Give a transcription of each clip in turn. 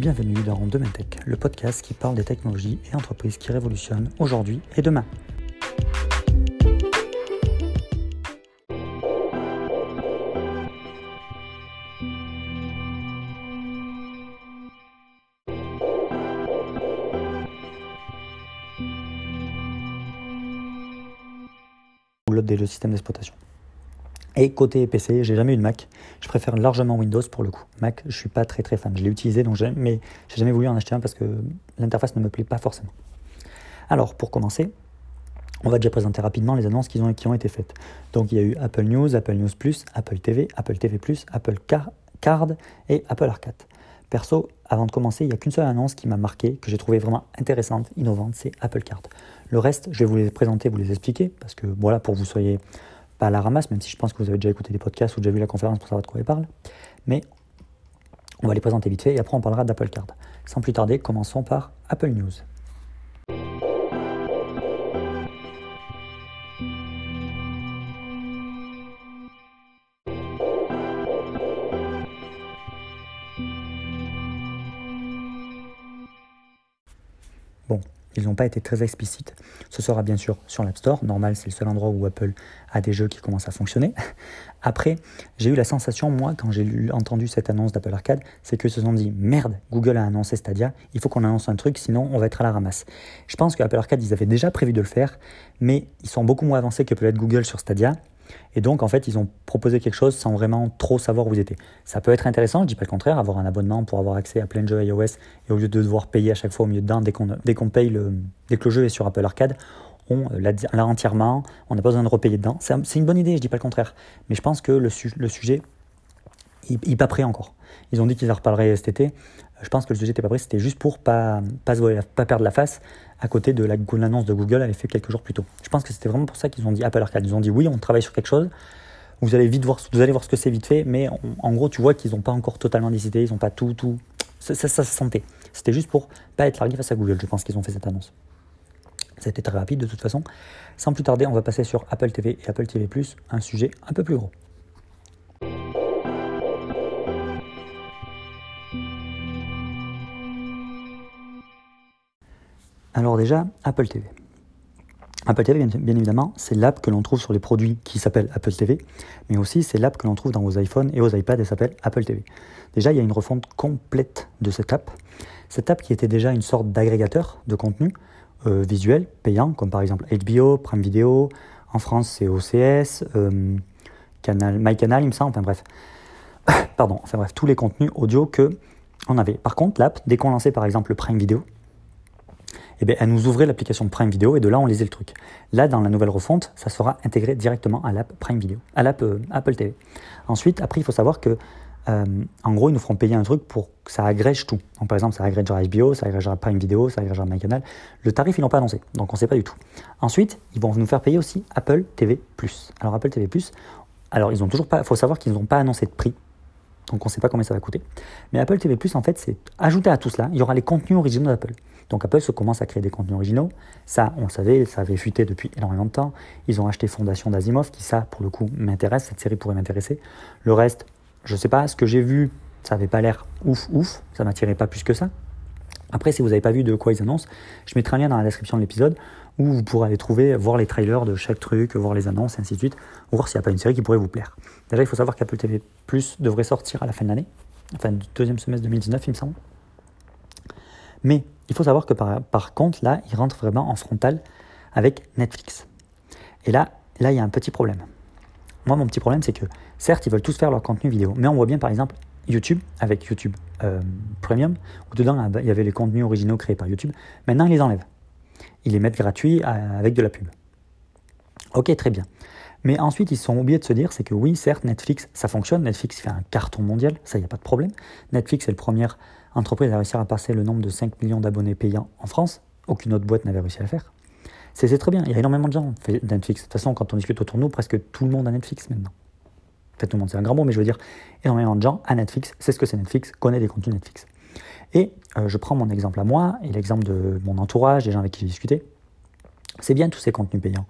Bienvenue dans Demain Tech, le podcast qui parle des technologies et entreprises qui révolutionnent aujourd'hui et demain. système d'exploitation. Et côté PC, j'ai jamais eu de Mac. Je préfère largement Windows pour le coup. Mac, je suis pas très très fan. Je l'ai utilisé, donc j'ai, mais j'ai jamais voulu en acheter un parce que l'interface ne me plaît pas forcément. Alors, pour commencer, on va déjà présenter rapidement les annonces qui ont, qui ont été faites. Donc, il y a eu Apple News, Apple News Plus, Apple TV, Apple TV Plus, Apple Card et Apple Arcade. Perso, avant de commencer, il n'y a qu'une seule annonce qui m'a marqué, que j'ai trouvé vraiment intéressante, innovante, c'est Apple Card. Le reste, je vais vous les présenter, vous les expliquer, parce que voilà, pour que vous soyez pas à la ramasse, même si je pense que vous avez déjà écouté des podcasts ou déjà vu la conférence pour savoir de quoi il parle. Mais on va les présenter vite fait et après on parlera d'Apple Card. Sans plus tarder, commençons par Apple News. Bon, ils n'ont pas été très explicites. Ce sera bien sûr sur l'App Store. Normal, c'est le seul endroit où Apple a des jeux qui commencent à fonctionner. Après, j'ai eu la sensation, moi, quand j'ai entendu cette annonce d'Apple Arcade, c'est qu'ils se sont dit merde, Google a annoncé Stadia, il faut qu'on annonce un truc, sinon on va être à la ramasse. Je pense qu'Apple Arcade, ils avaient déjà prévu de le faire, mais ils sont beaucoup moins avancés que peut être Google sur Stadia. Et donc, en fait, ils ont proposé quelque chose sans vraiment trop savoir où ils étaient. Ça peut être intéressant, je dis pas le contraire, avoir un abonnement pour avoir accès à plein de jeux iOS et au lieu de devoir payer à chaque fois au milieu dedans, dès qu'on paye le, dès que le jeu est sur Apple Arcade, on l'a entièrement, on n'a pas besoin de repayer dedans. C'est une bonne idée, je dis pas le contraire. Mais je pense que le, le sujet, il n'est pas prêt encore. Ils ont dit qu'ils en reparleraient cet été. Je pense que le sujet n'était pas prêt, c'était juste pour pas, pas, pas perdre la face à côté de l'annonce de Google avait fait quelques jours plus tôt. Je pense que c'était vraiment pour ça qu'ils ont dit Apple Arcade. Ils ont dit oui, on travaille sur quelque chose. Vous allez vite voir, vous allez voir ce que c'est vite fait, mais en gros, tu vois qu'ils n'ont pas encore totalement décidé, ils n'ont pas tout, tout. Ça, ça, se sentait. C'était juste pour pas être largué face à Google. Je pense qu'ils ont fait cette annonce. Été très rapide de toute façon. Sans plus tarder, on va passer sur Apple TV et Apple TV+, un sujet un peu plus gros. Alors déjà, Apple TV. Apple TV, bien, évidemment, c'est l'app que l'on trouve sur les produits qui s'appellent Apple TV, mais aussi c'est l'app que l'on trouve dans vos iPhones et vos iPads et s'appelle Apple TV. Déjà, il y a une refonte complète de cette app. Cette app qui était déjà une sorte d'agrégateur de contenu euh, visuel payant, comme par exemple HBO, Prime Video, en France c'est OCS, euh, Canal, MyCanal, il me semble, enfin bref. Pardon, enfin bref, tous les contenus audio que on avait. Par contre, l'app, dès qu'on lançait par exemple le Prime Video, eh bien, elle nous ouvrait l'application Prime Video et de là, on lisait le truc. Là, dans la nouvelle refonte, ça sera intégré directement à l'app Prime Video, à l'app euh, Apple TV. Ensuite, après, il faut savoir que, euh, en gros, ils nous feront payer un truc pour que ça agrège tout. Donc, par exemple, ça agrégera HBO, ça agrégera Prime Video, ça agrégera MyCanal. Le tarif, ils n'ont pas annoncé, donc on ne sait pas du tout. Ensuite, ils vont nous faire payer aussi Apple TV+. Alors, Apple TV+, alors, ils ont toujours pas, faut savoir qu'ils n'ont pas annoncé de prix donc on ne sait pas combien ça va coûter. Mais Apple TV en fait, c'est ajouté à tout cela, il y aura les contenus originaux d'Apple. Donc Apple se commence à créer des contenus originaux. Ça, on le savait, ça avait fuité depuis énormément de temps. Ils ont acheté Fondation d'Asimov, qui ça, pour le coup, m'intéresse. Cette série pourrait m'intéresser. Le reste, je ne sais pas. Ce que j'ai vu, ça n'avait pas l'air ouf, ouf. Ça m'attirait pas plus que ça. Après, si vous n'avez pas vu de quoi ils annoncent, je mettrai un lien dans la description de l'épisode où vous pourrez aller trouver, voir les trailers de chaque truc, voir les annonces, et ainsi de suite, voir s'il n'y a pas une série qui pourrait vous plaire. Déjà, il faut savoir qu'Apple TV Plus devrait sortir à la fin de l'année, enfin du deuxième semestre 2019, il me semble. Mais il faut savoir que par, contre, là, il rentre vraiment en frontal avec Netflix. Et là, là, il y a un petit problème. Moi, mon petit problème, c'est que certes, ils veulent tous faire leur contenu vidéo, mais on voit bien, par exemple, YouTube, avec YouTube euh, Premium, où dedans, il y avait les contenus originaux créés par YouTube. Maintenant, ils les enlèvent. Ils les mettent gratuits euh, avec de la pub. Ok, très bien. Mais ensuite, ils sont oubliés de se dire, c'est que oui, certes, Netflix, ça fonctionne. Netflix fait un carton mondial, ça, il n'y a pas de problème. Netflix est le premier entreprise à réussir à passer le nombre de 5 millions d'abonnés payants en France. Aucune autre boîte n'avait réussi à le faire. C'est très bien, il y a énormément de gens Netflix. De toute façon, quand on discute autour de nous, presque tout le monde a Netflix maintenant. Fait, tout le monde, c'est un grand mot, mais je veux dire, énormément de gens à Netflix, c'est ce que c'est Netflix, connaît des contenus Netflix. Et euh, je prends mon exemple à moi et l'exemple de mon entourage, des gens avec qui j'ai discuté. C'est bien tous ces contenus payants,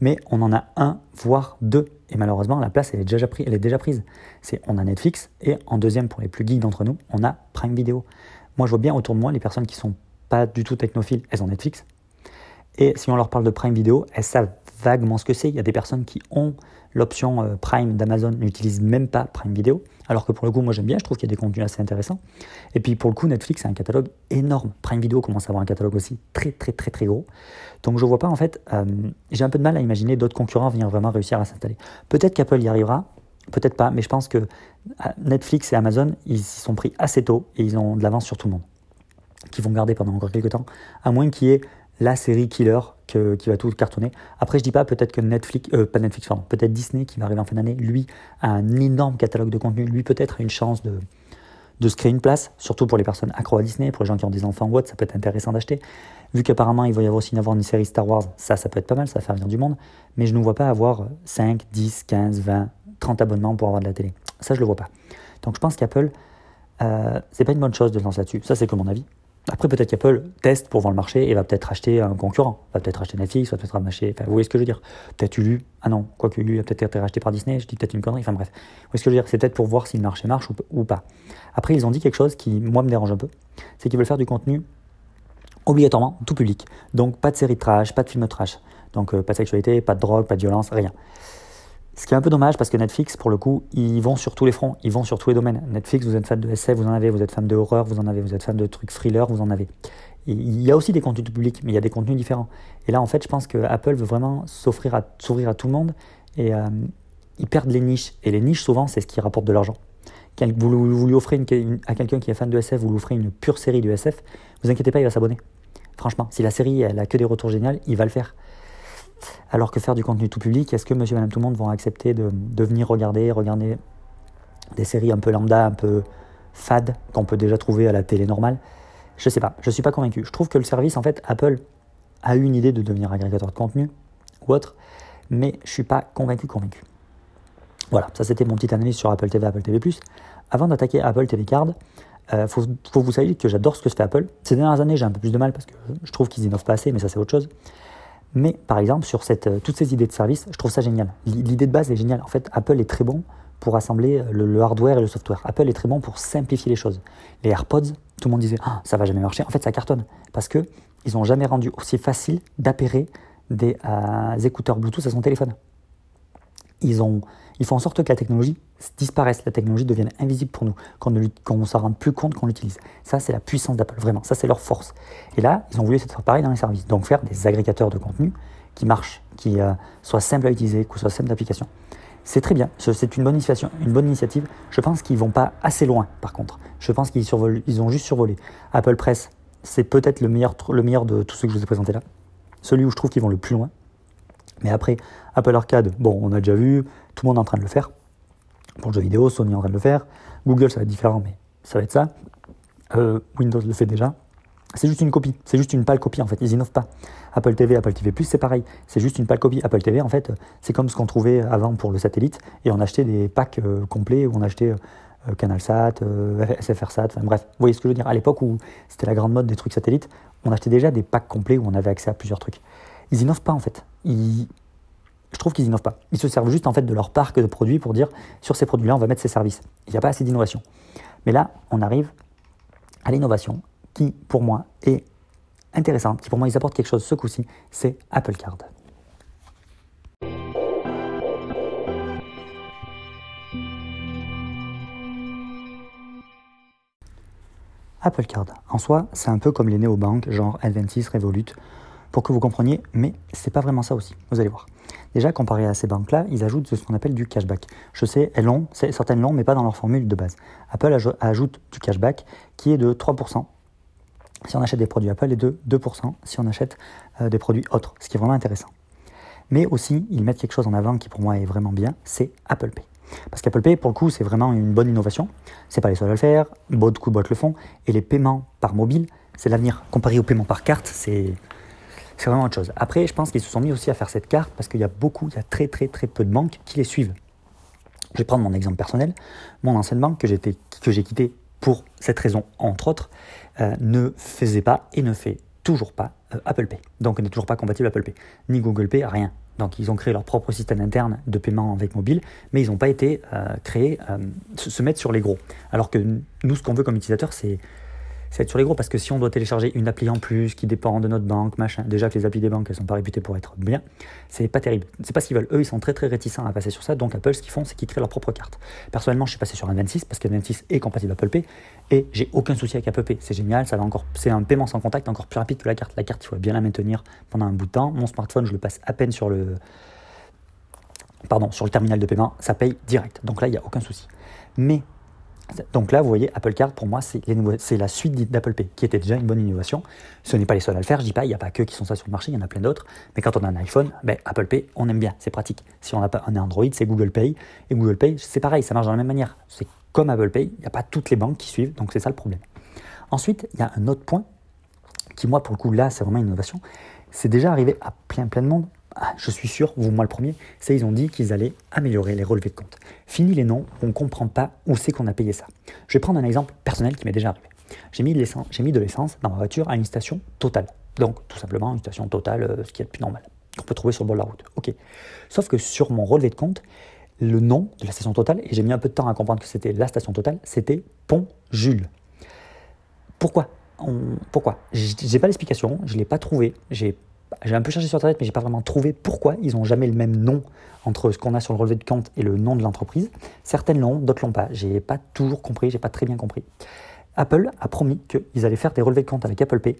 mais on en a un, voire deux. Et malheureusement, la place, elle est déjà, prise, elle est déjà prise. C'est, on a Netflix, et en deuxième, pour les plus geeks d'entre nous, on a Prime Video. Moi, je vois bien autour de moi les personnes qui sont pas du tout technophiles, elles ont Netflix. Et si on leur parle de Prime Video, elles savent vaguement ce que c'est. Il y a des personnes qui ont l'option euh, Prime d'Amazon, n'utilisent même pas Prime Video. Alors que pour le coup, moi j'aime bien, je trouve qu'il y a des contenus assez intéressants. Et puis pour le coup, Netflix a un catalogue énorme. Prime Video commence à avoir un catalogue aussi très très très très gros. Donc je vois pas en fait, euh, j'ai un peu de mal à imaginer d'autres concurrents venir vraiment réussir à s'installer. Peut-être qu'Apple y arrivera, peut-être pas, mais je pense que euh, Netflix et Amazon, ils s'y sont pris assez tôt et ils ont de l'avance sur tout le monde. Qui vont garder pendant encore quelques temps, à moins qu'il y ait la série killer qui va tout cartonner. Après, je dis pas peut-être que Netflix, euh, pas Netflix, pardon, peut-être Disney qui va arriver en fin d'année, lui a un énorme catalogue de contenu. Lui peut-être a une chance de, de se créer une place, surtout pour les personnes accro à Disney, pour les gens qui ont des enfants ou autre, ça peut être intéressant d'acheter. Vu qu'apparemment il va y avoir aussi avoir une série Star Wars, ça, ça peut être pas mal, ça va faire venir du monde. Mais je ne vois pas avoir 5, 10, 15, 20, 30 abonnements pour avoir de la télé. Ça, je le vois pas. Donc je pense qu'Apple, euh, c'est pas une bonne chose de se lancer là-dessus. Ça, c'est que mon avis. Après, peut-être qu'Apple teste pour voir le marché et va peut-être acheter un concurrent. Va peut-être acheter Netflix, va peut-être acheter. Enfin, vous voyez ce que je veux dire Peut-être Hulu. Ah non, quoi que Hulu a peut-être été racheté par Disney. Je dis peut-être une connerie. Enfin bref. Vous voyez ce que je veux dire? C'est peut-être pour voir si le marché marche ou, pas. Après, ils ont dit quelque chose qui, moi, me dérange un peu. C'est qu'ils veulent faire du contenu obligatoirement tout public. Donc, pas de série de trash, pas de film de trash. Donc, euh, pas de sexualité, pas de drogue, pas de violence, rien. Ce qui est un peu dommage parce que Netflix, pour le coup, ils vont sur tous les fronts, ils vont sur tous les domaines. Netflix, vous êtes fan de SF, vous en avez, vous êtes fan de horreur, vous en avez, vous êtes fan de trucs thriller, vous en avez. il y a aussi des contenus publics, mais il y a des contenus différents. Et là, en fait, je pense que Apple veut vraiment s'offrir à, s'ouvrir à tout le monde et euh, ils perdent les niches. Et les niches, souvent, c'est ce qui rapporte de l'argent. Vous, lui offrez à quelqu'un qui est fan de SF, vous lui offrez une pure série de SF, vous inquiétez pas, il va s'abonner. Franchement, si la série, elle a que des retours géniaux, il va le faire. Alors que faire du contenu tout public, est-ce que monsieur et madame tout le monde vont accepter de, venir regarder, regarder des séries un peu lambda, un peu fades, qu'on peut déjà trouver à la télé normale? Je sais pas, je suis pas convaincu. Je trouve que le service, en fait, Apple a eu une idée de devenir agrégateur de contenu ou autre, mais je suis pas convaincu, convaincu. Voilà, ça c'était mon petit analyse sur Apple TV, Apple TV+. Avant d'attaquer Apple TV Card, il euh, faut, faut, vous sachiez que j'adore ce que fait Apple. Ces dernières années, j'ai un peu plus de mal parce que je trouve qu'ils innovent pas assez, mais ça c'est autre chose. Mais par exemple, sur euh, toutes ces idées de service, je trouve ça génial. L'idée de base est géniale. En fait, Apple est très bon pour assembler euh, le, hardware et le software. Apple est très bon pour simplifier les choses. Les AirPods, tout le monde disait ah, ça va jamais marcher. En fait, ça cartonne parce que ils n'ont jamais rendu aussi facile d'appairer des euh, écouteurs Bluetooth à son téléphone. Ils ont ils font en sorte que la technologie disparaisse, la technologie devienne invisible pour nous, qu'on ne s'en rende plus compte qu'on l'utilise. Ça, c'est la puissance d'Apple, vraiment. Ça, c'est leur force. Et là, ils ont voulu faire pareil dans les services. Donc, faire des agrégateurs de contenu qui marchent, qui euh, soient simples à utiliser, qui soient simples d'application. C'est très bien. C'est une bonne initiative. Une bonne initiative. Je pense qu'ils vont pas assez loin, par contre. Je pense qu'ils ils ont juste survolé. Apple Press, c'est peut-être le meilleur, le meilleur de tous ceux que je vous ai présentés là. Celui où je trouve qu'ils vont le plus loin. Mais après, Apple Arcade, bon, on a déjà vu. Tout le monde est en train de le faire. Pour le jeu vidéo, Sony est en train de le faire. Google, ça va être différent, mais ça va être ça. Euh, Windows le fait déjà. C'est juste une copie, c'est juste une pâle copie en fait, ils innovent pas. Apple TV, Apple TV c'est pareil, c'est juste une pâle copie. Apple TV en fait, c'est comme ce qu'on trouvait avant pour le satellite et on achetait des packs euh, complets où on achetait euh, CanalSat, SFRSat, enfin bref, vous voyez ce que je veux dire? À l'époque où c'était la grande mode des trucs satellites, on achetait déjà des packs complets où on avait accès à plusieurs trucs. Ils innovent pas en fait. Je trouve qu'ils n'innovent pas. Ils se servent juste en fait de leur parc de produits pour dire sur ces produits-là, on va mettre ces services. Il n'y a pas assez d'innovation. Mais là, on arrive à l'innovation qui, pour moi, est intéressante, qui pour moi, ils apportent quelque chose ce coup-ci, c'est Apple Card. Apple Card, en soi, c'est un peu comme les néobanques, genre Adventis, Revolut, pour que vous compreniez, mais c'est pas vraiment ça aussi. Vous allez voir. Déjà, comparé à ces banques-là, ils ajoutent ce qu'on appelle du cashback. Je sais, elles l'ont, certaines l'ont, mais pas dans leur formule de base. Apple ajoute du cashback qui est de 3% si on achète des produits Apple et de 2% si on achète euh, des produits autres, ce qui est vraiment intéressant. Mais aussi, ils mettent quelque chose en avant qui pour moi est vraiment bien, c'est Apple Pay. Parce qu'Apple Pay, pour le coup, c'est vraiment une bonne innovation. C'est pas les seuls à le faire, beaucoup de boîtes le font, et les paiements par mobile, c'est l'avenir. Comparé aux paiements par carte, c'est c'est vraiment autre chose. Après, je pense qu'ils se sont mis aussi à faire cette carte parce qu'il y a beaucoup, il y a très très très peu de banques qui les suivent. Je vais prendre mon exemple personnel. Mon ancienne banque que j'ai quittée pour cette raison, entre autres, euh, ne faisait pas et ne fait toujours pas euh, Apple Pay. Donc n'est toujours pas compatible Apple Pay. Ni Google Pay, rien. Donc ils ont créé leur propre système interne de paiement avec mobile, mais ils n'ont pas été euh, créés, se mettre sur les gros. Alors que nous, ce qu'on veut comme utilisateur, c'est c'est être sur les gros parce que si on doit télécharger une appli en plus qui dépend de notre banque, machin, déjà que les applis des banques elles sont pas réputées pour être bien, c'est pas terrible. C'est pas ce qu'ils veulent. Eux ils sont très très réticents à passer sur ça. Donc Apple ce qu'ils font c'est qu'ils créent leur propre carte. Personnellement je suis passé sur un 26 parce que 26 est compatible Apple Pay et j'ai aucun souci avec Apple Pay. C'est génial, ça va encore, c'est un paiement sans contact encore plus rapide que la carte. La carte il faut bien la maintenir pendant un bout de temps. Mon smartphone je le passe à peine sur le pardon, sur le terminal de paiement, ça paye direct. Donc là, il n'y a aucun souci. Mais donc là, vous voyez, Apple Card, pour moi, c'est la suite d'Apple Pay, qui était déjà une bonne innovation. Ce n'est pas les seuls à le faire, je dis pas, il n'y a pas que qui sont ça sur le marché, il y en a plein d'autres. Mais quand on a un iPhone, ben, Apple Pay, on aime bien, c'est pratique. Si on a un Android, c'est Google Pay. Et Google Pay, c'est pareil, ça marche de la même manière. C'est comme Apple Pay, il n'y a pas toutes les banques qui suivent, donc c'est ça le problème. Ensuite, il y a un autre point, qui moi, pour le coup, là, c'est vraiment une innovation. C'est déjà arrivé à plein, plein de monde, je suis sûr, vous moi le premier, c'est ils ont dit qu'ils allaient améliorer les relevés de compte. Fini les noms, on ne comprend pas où c'est qu'on a payé ça. Je vais prendre un exemple personnel qui m'est déjà arrivé. J'ai mis, de l'essence dans ma voiture à une station totale. Donc tout simplement une station totale, euh, ce qui est le plus normal, qu'on peut trouver sur le bord de la route. Ok. Sauf que sur mon relevé de compte, le nom de la station totale, et j'ai mis un peu de temps à comprendre que c'était la station totale, c'était Pont Jules. Pourquoi Pourquoi? J'ai pas l'explication, je ne l'ai pas trouvé, j'ai j'ai un peu cherché sur Internet, mais j'ai pas vraiment trouvé pourquoi ils n'ont jamais le même nom entre ce qu'on a sur le relevé de compte et le nom de l'entreprise. Certaines l'ont, d'autres l'ont pas. J'ai pas toujours compris, j'ai pas très bien compris. Apple a promis qu'ils allaient faire des relevés de compte avec Apple Pay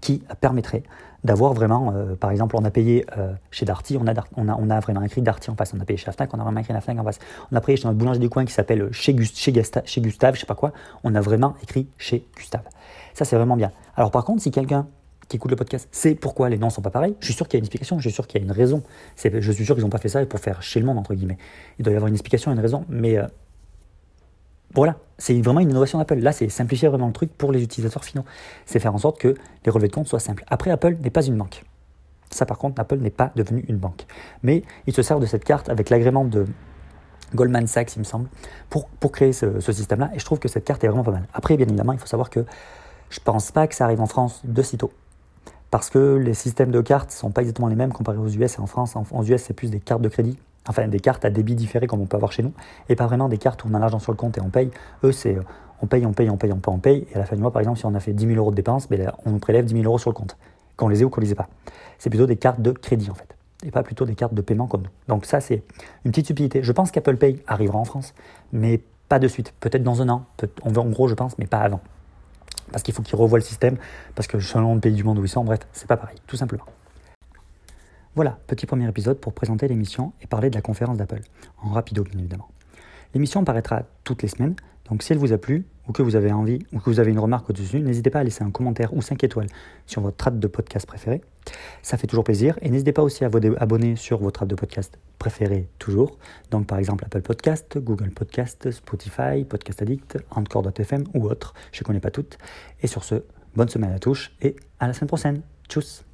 qui permettraient d'avoir vraiment, euh, par exemple, on a payé euh, chez Darty, on a, on, a, on a vraiment écrit Darty en face, on a payé chez Fnac, on a vraiment écrit la Fnac en face, on a payé chez notre boulanger du coin qui s'appelle chez, chez, chez Gustave, je sais pas quoi, on a vraiment écrit chez Gustave. Ça, c'est vraiment bien. Alors, par contre, si quelqu'un qui écoutent le podcast c'est pourquoi les noms sont pas pareils. Je suis sûr qu'il y a une explication, je suis sûr qu'il y a une raison. Je suis sûr qu'ils n'ont pas fait ça pour faire chez le monde, entre guillemets. Il doit y avoir une explication, une raison, mais euh, voilà, c'est vraiment une innovation d'Apple. Là, c'est simplifier vraiment le truc pour les utilisateurs finaux. C'est faire en sorte que les relevés de compte soient simples. Après, Apple n'est pas une banque. Ça, par contre, Apple n'est pas devenu une banque. Mais il se sert de cette carte avec l'agrément de Goldman Sachs, il me semble, pour, pour créer ce, ce système-là. Et je trouve que cette carte est vraiment pas mal. Après, bien évidemment, il faut savoir que je pense pas que ça arrive en France de sitôt parce que les systèmes de cartes ne sont pas exactement les mêmes comparés aux US et en France. En, US, c'est plus des cartes de crédit, enfin des cartes à débit différé comme on peut avoir chez nous, et pas vraiment des cartes où on a l'argent sur le compte et on paye. Eux, c'est on paye, on paye, on paye, on paye, on paye, et à la fin du mois, par exemple, si on a fait 10 000 euros de dépenses, ben on nous prélève 10 000 euros sur le compte, qu'on les ait ou qu'on les ait pas. C'est plutôt des cartes de crédit en fait, et pas plutôt des cartes de paiement comme nous. Donc ça, c'est une petite subtilité. Je pense qu'Apple Pay arrivera en France, mais pas de suite. Peut-être dans un an, en gros, je pense, mais pas avant parce qu'il faut qu'ils revoient le système, parce que selon le pays du monde où ils sont, bref, c'est pas pareil, tout simplement. Voilà, petit premier épisode pour présenter l'émission et parler de la conférence d'Apple, en rapido bien évidemment. L'émission paraîtra toutes les semaines, donc si elle vous a plu, ou que vous avez envie, ou que vous avez une remarque au-dessus, n'hésitez pas à laisser un commentaire ou 5 étoiles sur votre trade de podcast préféré. Ça fait toujours plaisir. Et n'hésitez pas aussi à vous abonner sur votre app de podcast préféré toujours. Donc par exemple Apple Podcast, Google Podcast, Spotify, Podcast Addict, Encore.fm ou autres. Je ne connais pas toutes. Et sur ce, bonne semaine à tous et à la semaine prochaine. Tchuss